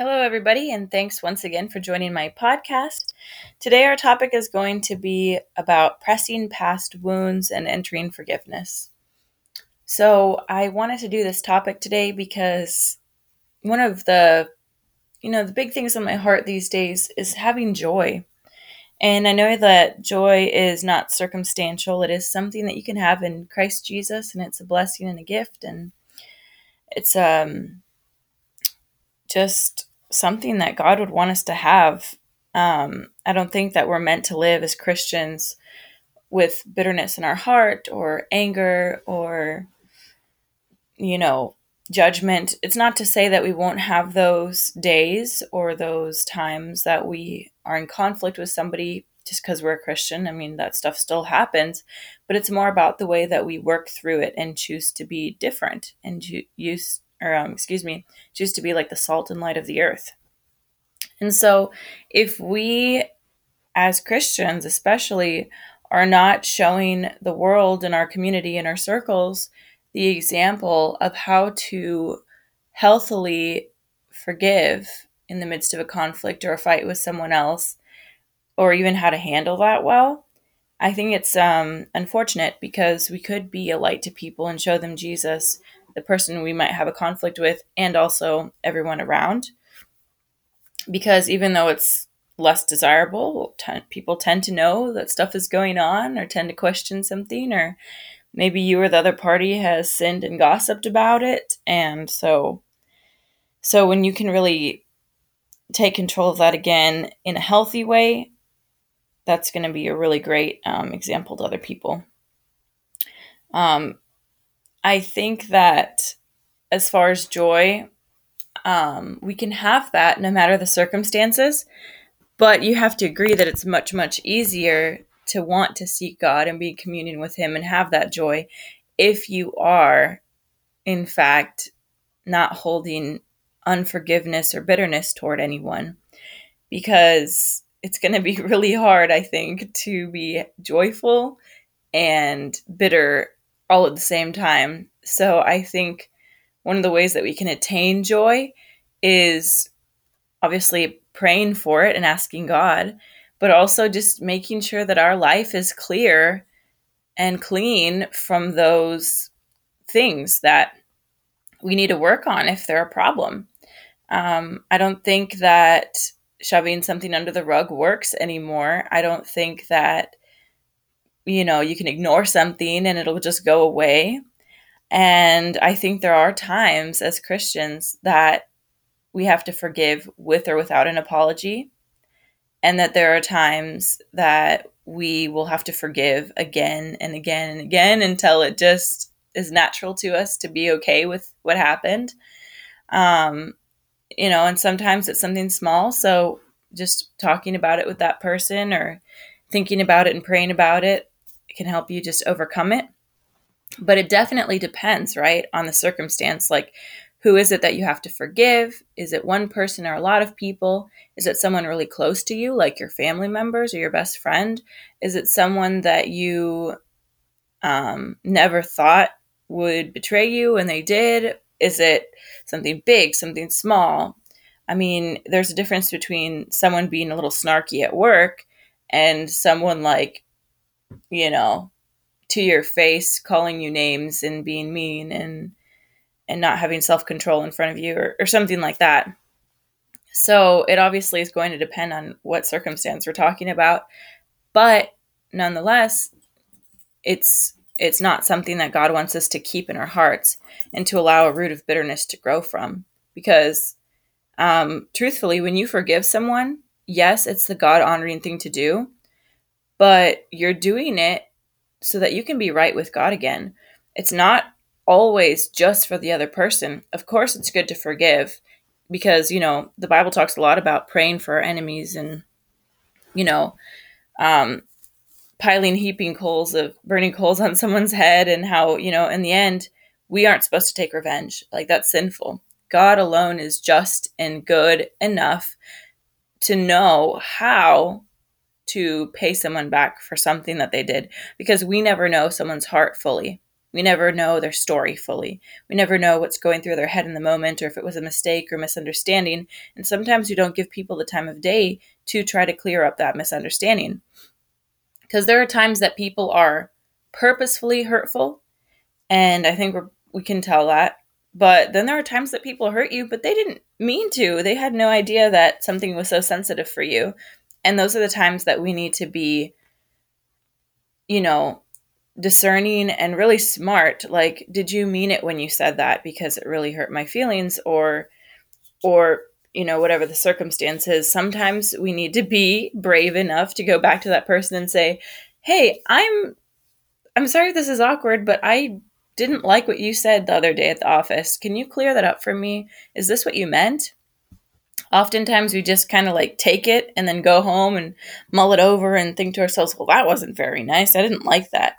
Hello, everybody, and thanks once again for joining my podcast. Today, our topic is going to be about pressing past wounds and entering forgiveness. So, I wanted to do this topic today because one of the you know, the big things on my heart these days is having joy. And I know that joy is not circumstantial, it is something that you can have in Christ Jesus, and it's a blessing and a gift. And it's um, just something that God would want us to have. Um, I don't think that we're meant to live as Christians with bitterness in our heart or anger or, you know, judgment. It's not to say that we won't have those days or those times that we are in conflict with somebody just because we're a Christian. I mean, that stuff still happens, but it's more about the way that we work through it and choose to be different and use or um, excuse me, choose to be like the salt and light of the earth. And so, if we as Christians, especially, are not showing the world and our community and our circles the example of how to healthily forgive in the midst of a conflict or a fight with someone else, or even how to handle that well, I think it's um, unfortunate because we could be a light to people and show them Jesus the person we might have a conflict with and also everyone around. Because even though it's less desirable, t- people tend to know that stuff is going on or tend to question something, or maybe you or the other party has sinned and gossiped about it. And so, so when you can really take control of that again in a healthy way, that's going to be a really great um, example to other people. Um, I think that as far as joy, um, we can have that no matter the circumstances, but you have to agree that it's much, much easier to want to seek God and be in communion with Him and have that joy if you are, in fact, not holding unforgiveness or bitterness toward anyone. Because it's going to be really hard, I think, to be joyful and bitter all at the same time. So I think one of the ways that we can attain joy is obviously praying for it and asking God, but also just making sure that our life is clear and clean from those things that we need to work on if they're a problem. Um, I don't think that shoving something under the rug works anymore. I don't think that you know, you can ignore something and it'll just go away. And I think there are times as Christians that we have to forgive with or without an apology. And that there are times that we will have to forgive again and again and again until it just is natural to us to be okay with what happened. Um, you know, and sometimes it's something small. So just talking about it with that person or thinking about it and praying about it can help you just overcome it. But it definitely depends, right, on the circumstance. Like, who is it that you have to forgive? Is it one person or a lot of people? Is it someone really close to you, like your family members or your best friend? Is it someone that you um, never thought would betray you and they did? Is it something big, something small? I mean, there's a difference between someone being a little snarky at work and someone like you know, to your face calling you names and being mean and and not having self-control in front of you or, or something like that. So it obviously is going to depend on what circumstance we're talking about. But nonetheless, it's it's not something that God wants us to keep in our hearts and to allow a root of bitterness to grow from. Because um, truthfully, when you forgive someone, yes, it's the God honoring thing to do but you're doing it so that you can be right with God again. It's not always just for the other person. Of course, it's good to forgive because, you know, the Bible talks a lot about praying for our enemies and, you know, um, piling heaping coals of burning coals on someone's head and how, you know, in the end, we aren't supposed to take revenge. Like, that's sinful. God alone is just and good enough to know how to pay someone back for something that they did because we never know someone's heart fully. We never know their story fully. We never know what's going through their head in the moment or if it was a mistake or misunderstanding. And sometimes you don't give people the time of day to try to clear up that misunderstanding. Because there are times that people are purposefully hurtful, and I think we can tell that. But then there are times that people hurt you, but they didn't mean to. They had no idea that something was so sensitive for you. And those are the times that we need to be, you know, discerning and really smart. Like did you mean it when you said that because it really hurt my feelings or or you know whatever the circumstances? Sometimes we need to be brave enough to go back to that person and say hey i'm i'm sorry this is awkward but i didn't like what you said the other day at the office. Can you clear that up for me? Is this what you meant oftentimes we just kind of like take it and then go home and mull it over and think to ourselves, well, that wasn't very nice. I didn't like that.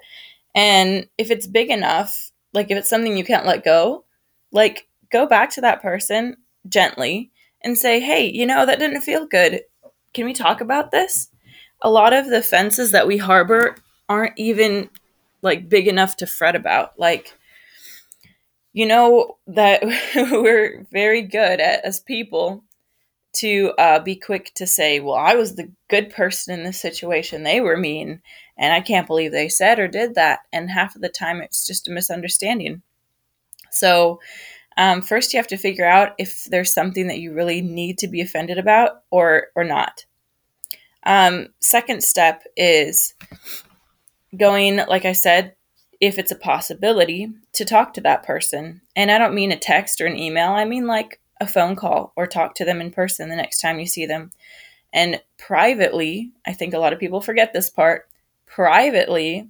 And if it's big enough, like if it's something you can't let go, like go back to that person gently and say, hey, you know, that didn't feel good. Can we talk about this? A lot of the fences that we harbor aren't even like big enough to fret about. Like, you know that we're very good at as people to uh, be quick to say, well, I was the good person in this situation. They were mean, and I can't believe they said or did that. And half of the time, it's just a misunderstanding. So, um, first, you have to figure out if there's something that you really need to be offended about or or not. Um, second step is going, like I said, if it's a possibility to talk to that person. And I don't mean a text or an email. I mean like a phone call or talk to them in person the next time you see them. And privately, I think a lot of people forget this part, privately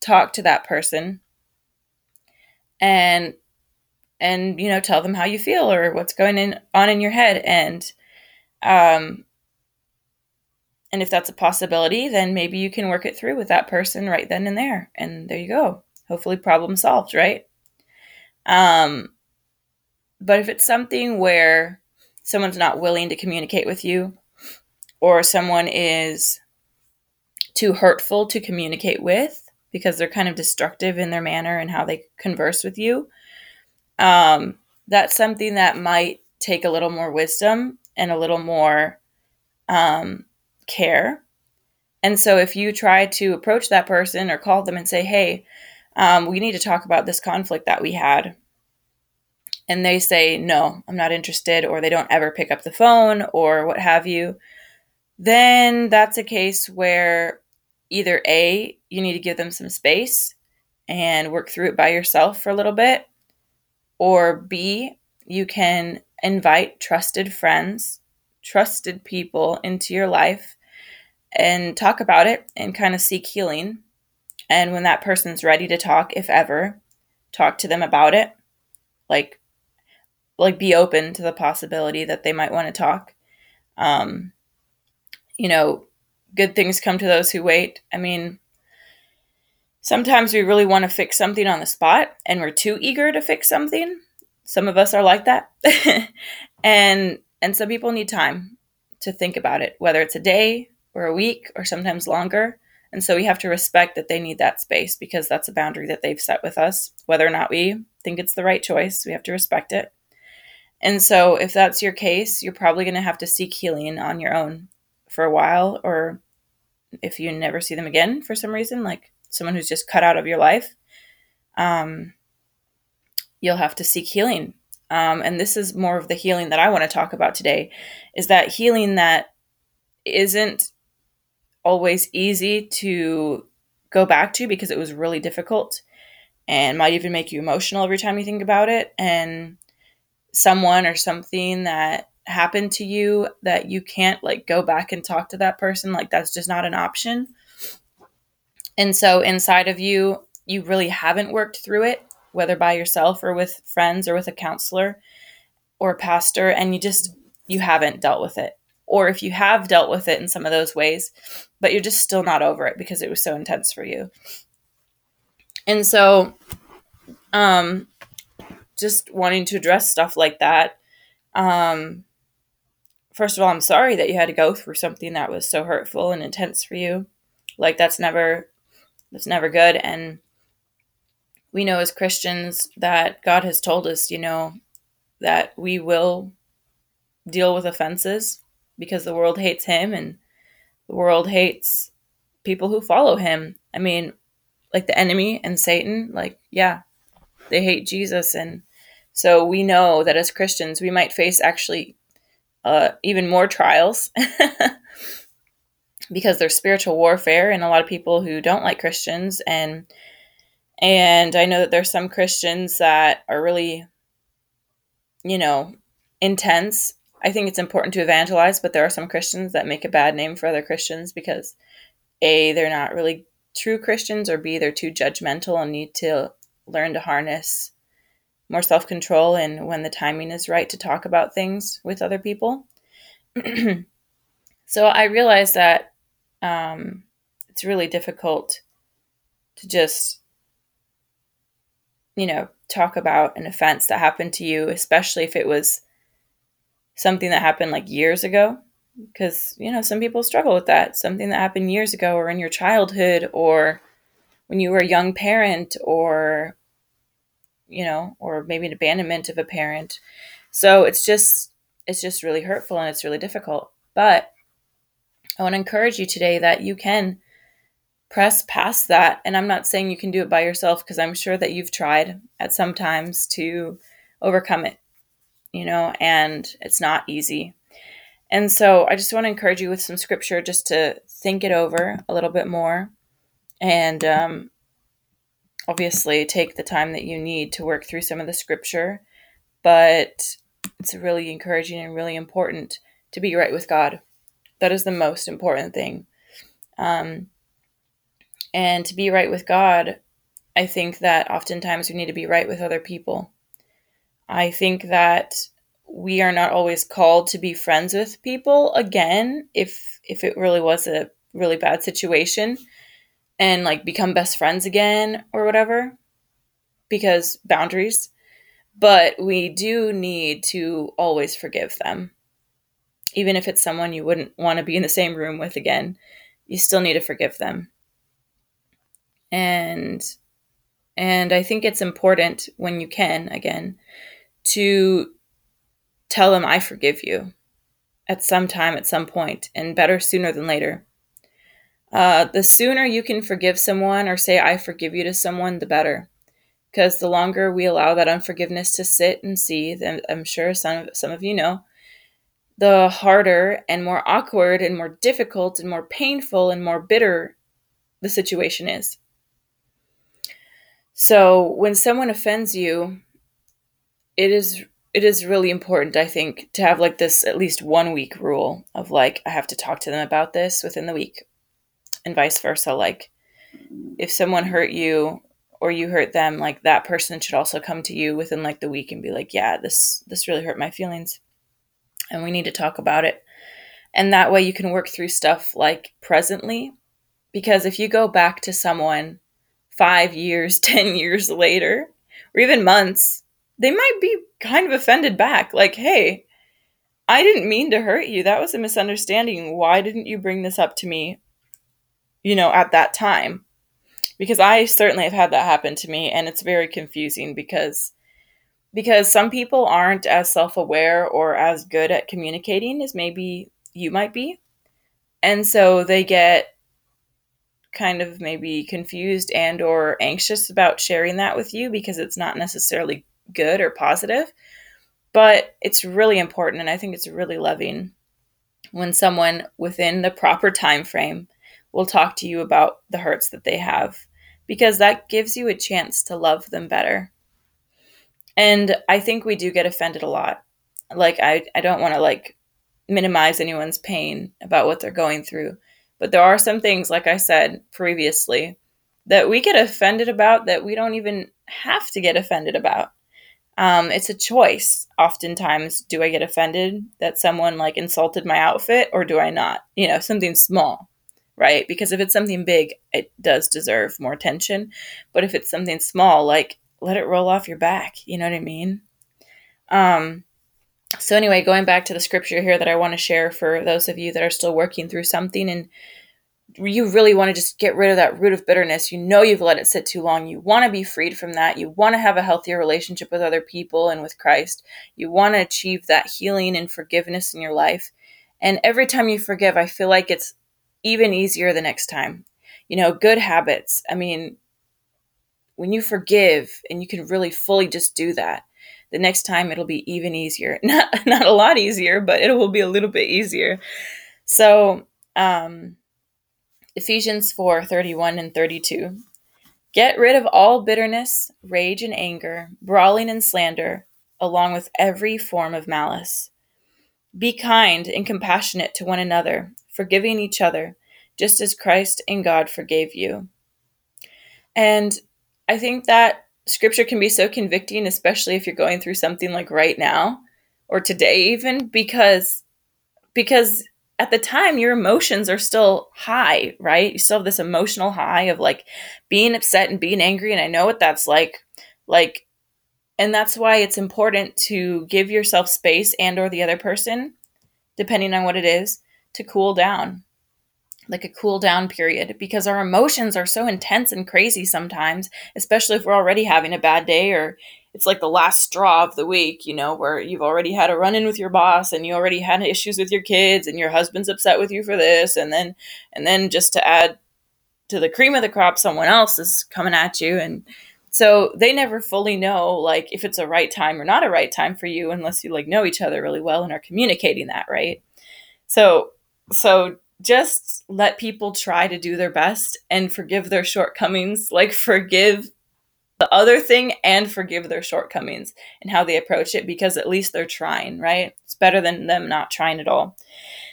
talk to that person and and you know tell them how you feel or what's going in, on in your head. And um and if that's a possibility then maybe you can work it through with that person right then and there. And there you go. Hopefully problem solved right? Um but if it's something where someone's not willing to communicate with you, or someone is too hurtful to communicate with because they're kind of destructive in their manner and how they converse with you, um, that's something that might take a little more wisdom and a little more um, care. And so if you try to approach that person or call them and say, hey, um, we need to talk about this conflict that we had and they say, no, I'm not interested, or they don't ever pick up the phone, or what have you, then that's a case where either A, you need to give them some space and work through it by yourself for a little bit, or B, you can invite trusted friends, trusted people into your life and talk about it and kind of seek healing. And when that person's ready to talk, if ever, talk to them about it. Like, like be open to the possibility that they might want to talk. Um, you know, good things come to those who wait. I mean, sometimes we really want to fix something on the spot and we're too eager to fix something. Some of us are like that. and and some people need time to think about it, whether it's a day or a week or sometimes longer. And so we have to respect that they need that space because that's a boundary that they've set with us. Whether or not we think it's the right choice, we have to respect it. And so, if that's your case, you're probably going to have to seek healing on your own for a while, or if you never see them again for some reason, like someone who's just cut out of your life, um, you'll have to seek healing. Um, and this is more of the healing that I want to talk about today is that healing that isn't always easy to go back to because it was really difficult and might even make you emotional every time you think about it. And someone or something that happened to you that you can't like go back and talk to that person like that's just not an option. And so inside of you you really haven't worked through it whether by yourself or with friends or with a counselor or pastor and you just you haven't dealt with it. Or if you have dealt with it in some of those ways but you're just still not over it because it was so intense for you. And so um just wanting to address stuff like that. Um, first of all, I'm sorry that you had to go through something that was so hurtful and intense for you. Like that's never that's never good and we know as Christians that God has told us, you know, that we will deal with offenses because the world hates him and the world hates people who follow him. I mean, like the enemy and Satan, like, yeah, they hate Jesus. And so we know that as Christians, we might face actually uh, even more trials because there's spiritual warfare and a lot of people who don't like Christians and and I know that there's some Christians that are really you know intense. I think it's important to evangelize, but there are some Christians that make a bad name for other Christians because a they're not really true Christians or b they're too judgmental and need to learn to harness more self-control and when the timing is right to talk about things with other people. so I realized that um, it's really difficult to just, you know, talk about an offense that happened to you, especially if it was something that happened like years ago. Because, you know, some people struggle with that. Something that happened years ago or in your childhood or when you were a young parent or, you know, or maybe an abandonment of a parent. So it's just, it's just really hurtful and it's really difficult. But I want to encourage you today that you can press past that. And I'm not saying you can do it by yourself because I'm sure that you've tried at some times to overcome it, you know, and it's not easy. And so I just want to encourage you with some scripture just to think it over a little bit more and um, obviously take the time that you need to work through some of the scripture. But it's really encouraging and really important to be right with God. That is the most important thing. Um, and to be right with God, I think that oftentimes we need to be right with other people. I think that we are not always called to be friends with people again if if it really was a really bad situation and like become best friends again or whatever because boundaries but we do need to always forgive them even if it's someone you wouldn't want to be in the same room with again, you still need to forgive them. And and I think it's important when you can again to tell them I forgive you at some time at some point and better sooner than later. Uh, the sooner you can forgive someone or say I forgive you to someone, the better. Because the longer we allow that unforgiveness to sit and seethe, and I'm sure some some of you know, the harder and more awkward and more difficult and more painful and more bitter the situation is. So when someone offends you, it is it is really important I think to have like this at least one week rule of like I have to talk to them about this within the week and vice versa like if someone hurt you or you hurt them like that person should also come to you within like the week and be like yeah this this really hurt my feelings and we need to talk about it. And that way you can work through stuff like presently. Because if you go back to someone five years, 10 years later, or even months, they might be kind of offended back. Like, hey, I didn't mean to hurt you. That was a misunderstanding. Why didn't you bring this up to me, you know, at that time? Because I certainly have had that happen to me, and it's very confusing because because some people aren't as self-aware or as good at communicating as maybe you might be and so they get kind of maybe confused and or anxious about sharing that with you because it's not necessarily good or positive but it's really important and i think it's really loving when someone within the proper time frame will talk to you about the hurts that they have because that gives you a chance to love them better and I think we do get offended a lot. Like I I don't want to like minimize anyone's pain about what they're going through, but there are some things like I said previously that we get offended about that we don't even have to get offended about. Um, it's a choice. Oftentimes, do I get offended that someone like insulted my outfit or do I not? You know, something small, right? Because if it's something big, it does deserve more attention. But if it's something small, like let it roll off your back. You know what I mean? Um, so, anyway, going back to the scripture here that I want to share for those of you that are still working through something and you really want to just get rid of that root of bitterness. You know you've let it sit too long. You want to be freed from that. You want to have a healthier relationship with other people and with Christ. You want to achieve that healing and forgiveness in your life. And every time you forgive, I feel like it's even easier the next time. You know, good habits. I mean, when you forgive and you can really fully just do that, the next time it'll be even easier. Not not a lot easier, but it will be a little bit easier. So, um Ephesians 4 31 and 32. Get rid of all bitterness, rage, and anger, brawling and slander, along with every form of malice. Be kind and compassionate to one another, forgiving each other, just as Christ and God forgave you. And I think that scripture can be so convicting, especially if you're going through something like right now or today, even because because at the time your emotions are still high, right? You still have this emotional high of like being upset and being angry and I know what that's like. Like and that's why it's important to give yourself space and or the other person depending on what it is to cool down. Like a cool down period because our emotions are so intense and crazy sometimes, especially if we're already having a bad day or it's like the last straw of the week, you know, where you've already had a run in with your boss and you already had issues with your kids and your husband's upset with you for this and then and then just to add to the cream of the crop someone else is coming at you and so they never fully know like if it's a right time or not a right time for you unless you like know each other really well and are communicating that, right? So so just let people try to do their best and forgive their shortcomings like forgive the other thing and forgive their shortcomings and how they approach it because at least they're trying, right? It's better than them not trying at all.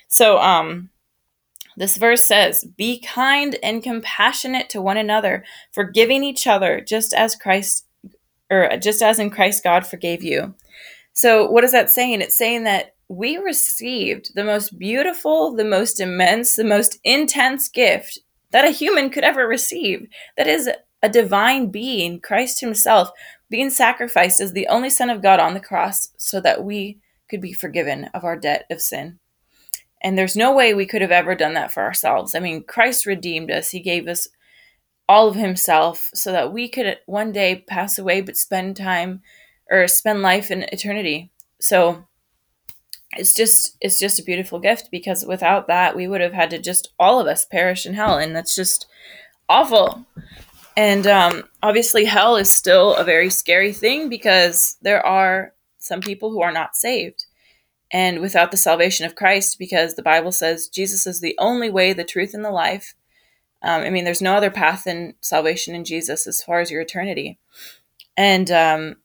So, um, this verse says, Be kind and compassionate to one another, forgiving each other, just as Christ, or just as in Christ God forgave you. So, what is that saying? It's saying that we received the most beautiful, the most immense, the most intense gift that a human could ever receive. That is a divine being, Christ Himself, being sacrificed as the only Son of God on the cross so that we could be forgiven of our debt of sin. And there's no way we could have ever done that for ourselves. I mean, Christ redeemed us, He gave us all of Himself so that we could one day pass away but spend time or spend life in eternity. So, it's just it's just a beautiful gift because without that we would have had to just all of us perish in hell and that's just awful and um, obviously, hell is still a very scary thing because there are some people who are not saved. And without the salvation of Christ, because the Bible says Jesus is the only way, the truth, and the life. Um, I mean, there's no other path in salvation in Jesus as far as your eternity. And um,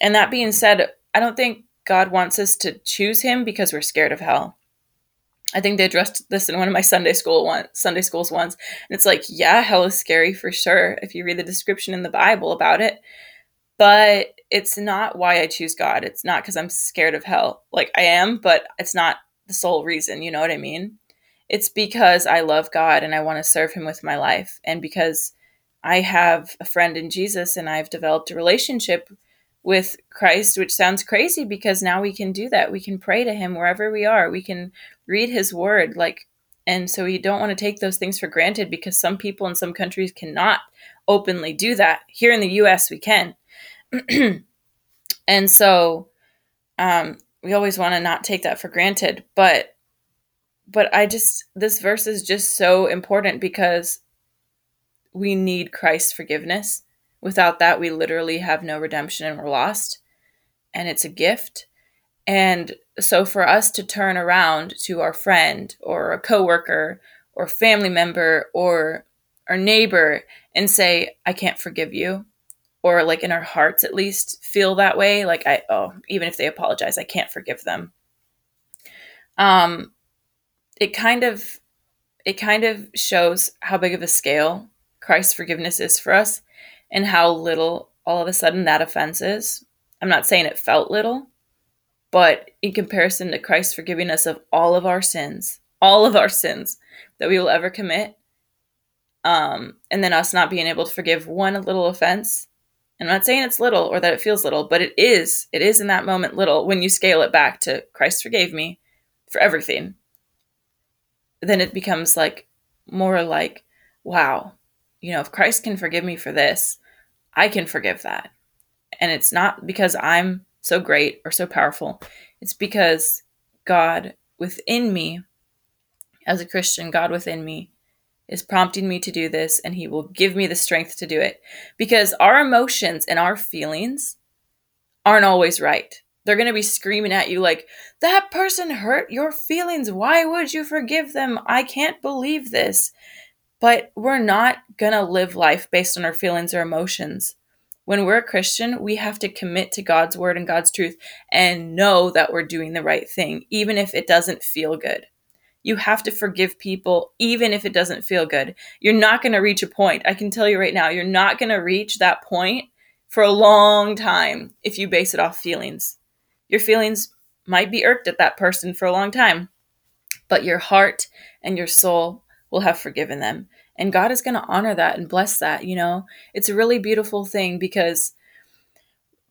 and that being said, I don't think God wants us to choose Him because we're scared of hell. I think they addressed this in one of my Sunday school one Sunday schools once. And it's like, yeah, hell is scary for sure if you read the description in the Bible about it. But it's not why I choose God. It's not because I'm scared of hell. Like I am, but it's not the sole reason, you know what I mean? It's because I love God and I want to serve him with my life and because I have a friend in Jesus and I've developed a relationship with Christ, which sounds crazy because now we can do that. We can pray to him wherever we are. We can read his word like and so we don't want to take those things for granted because some people in some countries cannot openly do that. Here in the US we can. and so um, we always want to not take that for granted, but but I just this verse is just so important because we need Christ's forgiveness Without that, we literally have no redemption and we're lost. And it's a gift. And so for us to turn around to our friend or a coworker or family member or our neighbor and say, I can't forgive you, or like in our hearts at least feel that way, like I oh, even if they apologize, I can't forgive them. Um it kind of it kind of shows how big of a scale Christ's forgiveness is for us and how little all of a sudden that offense is. I'm not saying it felt little, but in comparison to Christ forgiving us of all of our sins, all of our sins that we will ever commit, um, and then us not being able to forgive one little offense. I'm not saying it's little or that it feels little, but it is. It is in that moment little when you scale it back to Christ forgave me for everything. Then it becomes like more like, wow, you know, if Christ can forgive me for this, I can forgive that. And it's not because I'm so great or so powerful, it's because God within me, as a Christian, God within me is prompting me to do this, and He will give me the strength to do it. Because our emotions and our feelings aren't always right. They're going to be screaming at you like, that person hurt your feelings. Why would you forgive them? I can't believe this. But we're not going to live life based on our feelings or emotions. When we're a Christian, we have to commit to God's word and God's truth and know that we're doing the right thing, even if it doesn't feel good. You have to forgive people, even if it doesn't feel good. You're not going to reach a point. I can tell you right now, you're not going to reach that point for a long time if you base it off feelings. Your feelings might be irked at that person for a long time, but your heart and your soul will have forgiven them. And God is going to honor that and bless that, you know? It's a really beautiful thing because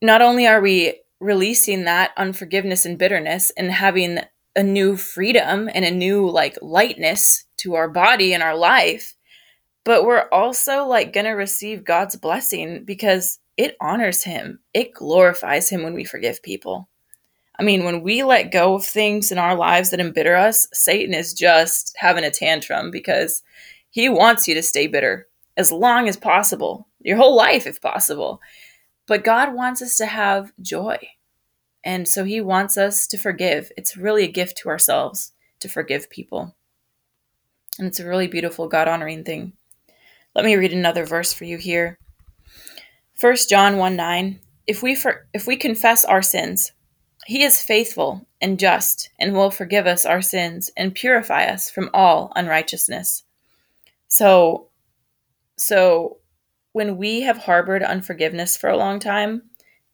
not only are we releasing that unforgiveness and bitterness and having a new freedom and a new like lightness to our body and our life, but we're also like going to receive God's blessing because it honors him. It glorifies him when we forgive people. I mean, when we let go of things in our lives that embitter us, Satan is just having a tantrum because he wants you to stay bitter as long as possible, your whole life if possible. But God wants us to have joy. And so he wants us to forgive. It's really a gift to ourselves to forgive people. And it's a really beautiful God honoring thing. Let me read another verse for you here. 1 John 1 9. If we, for, if we confess our sins, he is faithful and just and will forgive us our sins and purify us from all unrighteousness. So so when we have harbored unforgiveness for a long time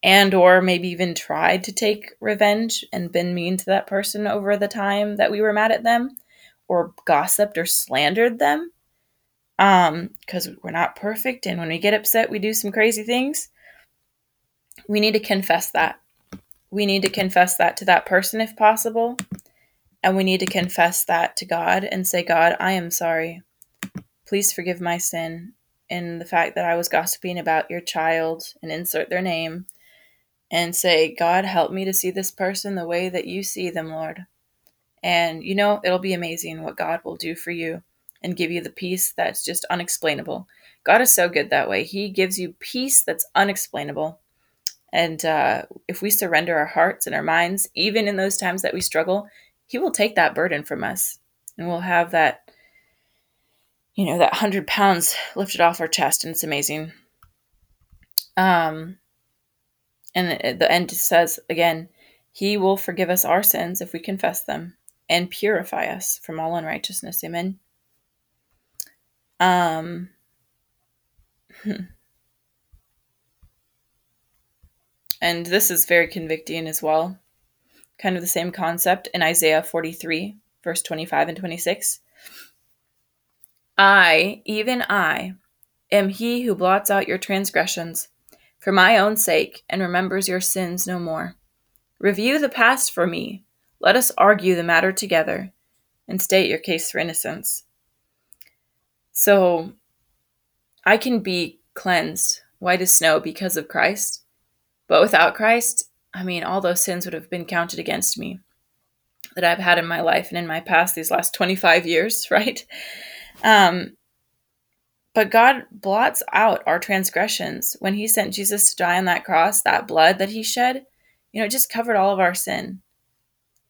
and or maybe even tried to take revenge and been mean to that person over the time that we were mad at them or gossiped or slandered them um because we're not perfect and when we get upset we do some crazy things we need to confess that we need to confess that to that person if possible. And we need to confess that to God and say, God, I am sorry. Please forgive my sin in the fact that I was gossiping about your child and insert their name and say, God, help me to see this person the way that you see them, Lord. And you know, it'll be amazing what God will do for you and give you the peace that's just unexplainable. God is so good that way. He gives you peace that's unexplainable. And uh, if we surrender our hearts and our minds, even in those times that we struggle, He will take that burden from us. And we'll have that, you know, that 100 pounds lifted off our chest. And it's amazing. Um, and the end says again, He will forgive us our sins if we confess them and purify us from all unrighteousness. Amen. Um, And this is very convicting as well. Kind of the same concept in Isaiah 43, verse 25 and 26. I, even I, am he who blots out your transgressions for my own sake and remembers your sins no more. Review the past for me. Let us argue the matter together and state your case for innocence. So I can be cleansed white as snow because of Christ. But without Christ, I mean, all those sins would have been counted against me that I've had in my life and in my past these last 25 years, right? Um, but God blots out our transgressions. When He sent Jesus to die on that cross, that blood that He shed, you know, it just covered all of our sin.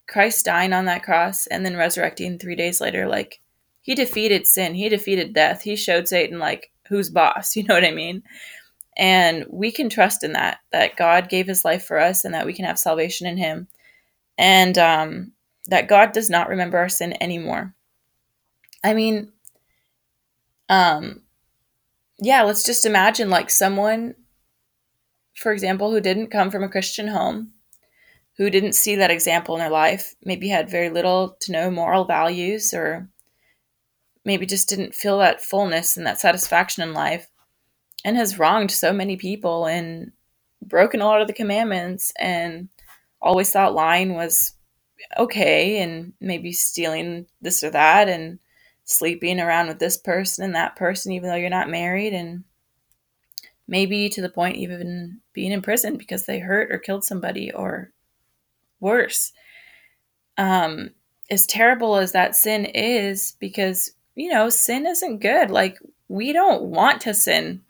Christ dying on that cross and then resurrecting three days later, like, He defeated sin, He defeated death, He showed Satan, like, who's boss, you know what I mean? And we can trust in that, that God gave his life for us and that we can have salvation in him. And um, that God does not remember our sin anymore. I mean, um, yeah, let's just imagine like someone, for example, who didn't come from a Christian home, who didn't see that example in their life, maybe had very little to no moral values, or maybe just didn't feel that fullness and that satisfaction in life and has wronged so many people and broken a lot of the commandments and always thought lying was okay and maybe stealing this or that and sleeping around with this person and that person, even though you're not married, and maybe to the point even being in prison because they hurt or killed somebody or worse. Um, as terrible as that sin is, because, you know, sin isn't good. Like, we don't want to sin,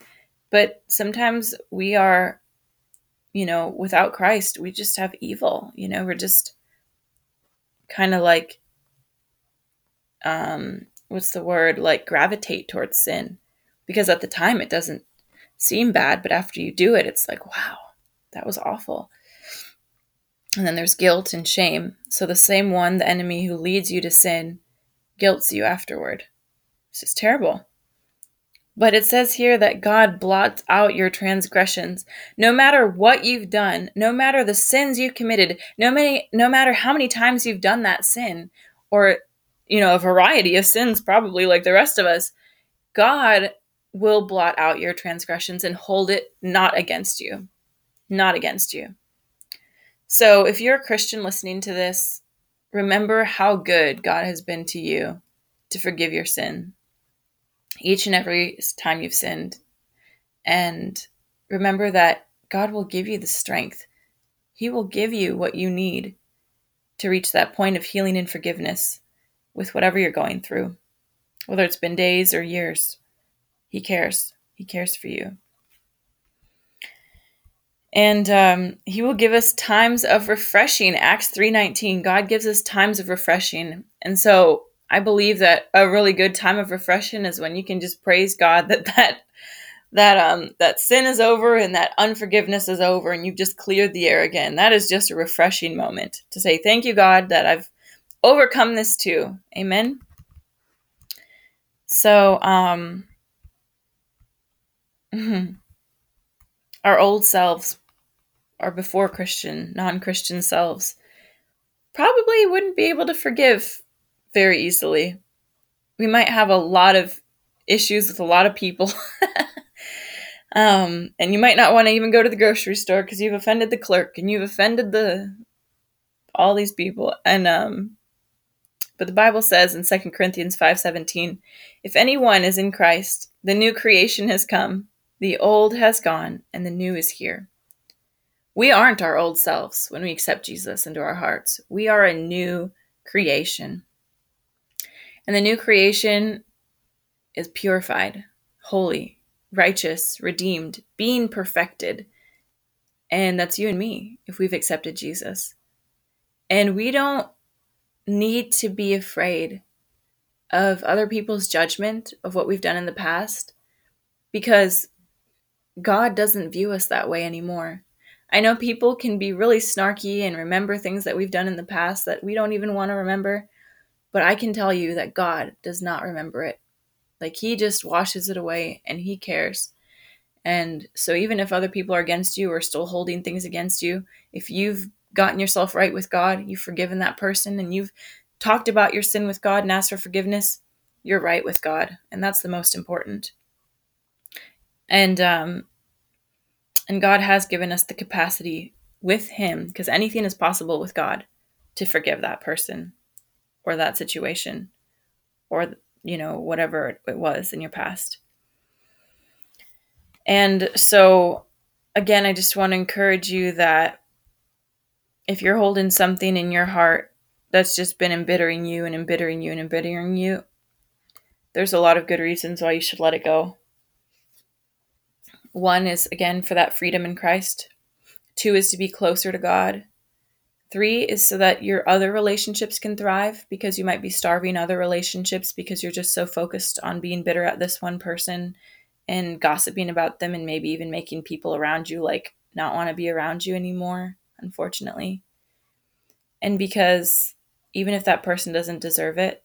but sometimes we are, you know, without Christ, we just have evil. You know, we're just kind of like, um, what's the word? Like, gravitate towards sin. Because at the time, it doesn't seem bad, but after you do it, it's like, wow, that was awful. And then there's guilt and shame. So the same one, the enemy who leads you to sin, guilts you afterward. This is terrible. But it says here that God blots out your transgressions. No matter what you've done, no matter the sins you've committed, no many no matter how many times you've done that sin or you know, a variety of sins probably like the rest of us, God will blot out your transgressions and hold it not against you. Not against you. So if you're a Christian listening to this, remember how good God has been to you to forgive your sin each and every time you've sinned. And remember that God will give you the strength. He will give you what you need to reach that point of healing and forgiveness with whatever you're going through, whether it's been days or years. He cares. He cares for you. And um, he will give us times of refreshing. Acts 3:19. God gives us times of refreshing. And so I believe that a really good time of refreshing is when you can just praise God that that that um that sin is over and that unforgiveness is over and you've just cleared the air again. That is just a refreshing moment to say thank you God that I've overcome this too. Amen. So um. Our old selves, our before Christian, non Christian selves, probably wouldn't be able to forgive very easily. We might have a lot of issues with a lot of people. um, and you might not want to even go to the grocery store because you've offended the clerk and you've offended the all these people. And um, but the Bible says in 2 Corinthians 5:17, if anyone is in Christ, the new creation has come. The old has gone and the new is here. We aren't our old selves when we accept Jesus into our hearts. We are a new creation. And the new creation is purified, holy, righteous, redeemed, being perfected. And that's you and me if we've accepted Jesus. And we don't need to be afraid of other people's judgment of what we've done in the past because God doesn't view us that way anymore. I know people can be really snarky and remember things that we've done in the past that we don't even want to remember, but I can tell you that God does not remember it. Like He just washes it away and He cares. And so, even if other people are against you or still holding things against you, if you've gotten yourself right with God, you've forgiven that person, and you've talked about your sin with God and asked for forgiveness, you're right with God. And that's the most important and um, and God has given us the capacity with Him, because anything is possible with God, to forgive that person, or that situation, or you know whatever it was in your past. And so, again, I just want to encourage you that if you're holding something in your heart that's just been embittering you and embittering you and embittering you, there's a lot of good reasons why you should let it go. One is, again, for that freedom in Christ. Two is to be closer to God. Three is so that your other relationships can thrive because you might be starving other relationships because you're just so focused on being bitter at this one person and gossiping about them and maybe even making people around you like not want to be around you anymore, unfortunately. And because even if that person doesn't deserve it,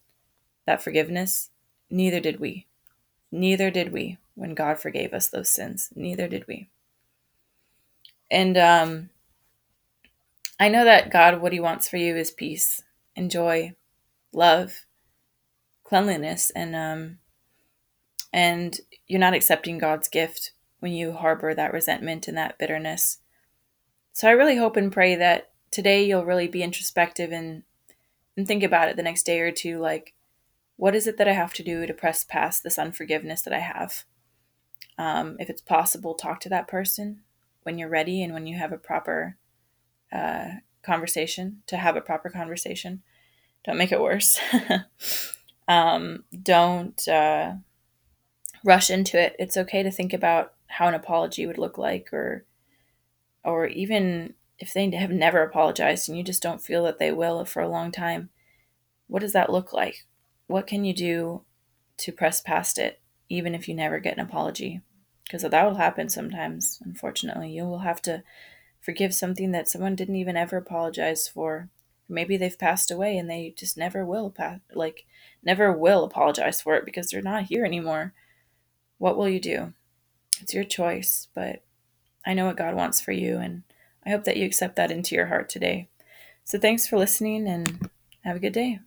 that forgiveness, neither did we. Neither did we when God forgave us those sins. Neither did we. And um, I know that God, what He wants for you is peace and joy, love, cleanliness, and um, and you're not accepting God's gift when you harbor that resentment and that bitterness. So I really hope and pray that today you'll really be introspective and and think about it the next day or two. Like, what is it that I have to do to press past this unforgiveness that I have? Um, if it's possible, talk to that person when you're ready and when you have a proper uh, conversation, to have a proper conversation. Don't make it worse. um, don't uh, rush into it. It's okay to think about how an apology would look like, or or even if they have never apologized and you just don't feel that they will for a long time. What does that look like? What can you do to press past it, even if you never get an apology? Because that will happen sometimes, unfortunately. You will have to forgive something that someone didn't even ever apologize for. Maybe they've passed away and they just never will pass, like never will apologize for it because they're not here anymore. What will you do? It's your choice, but I know what God wants for you and I hope that you accept that into your heart today. So thanks for listening and have a good day.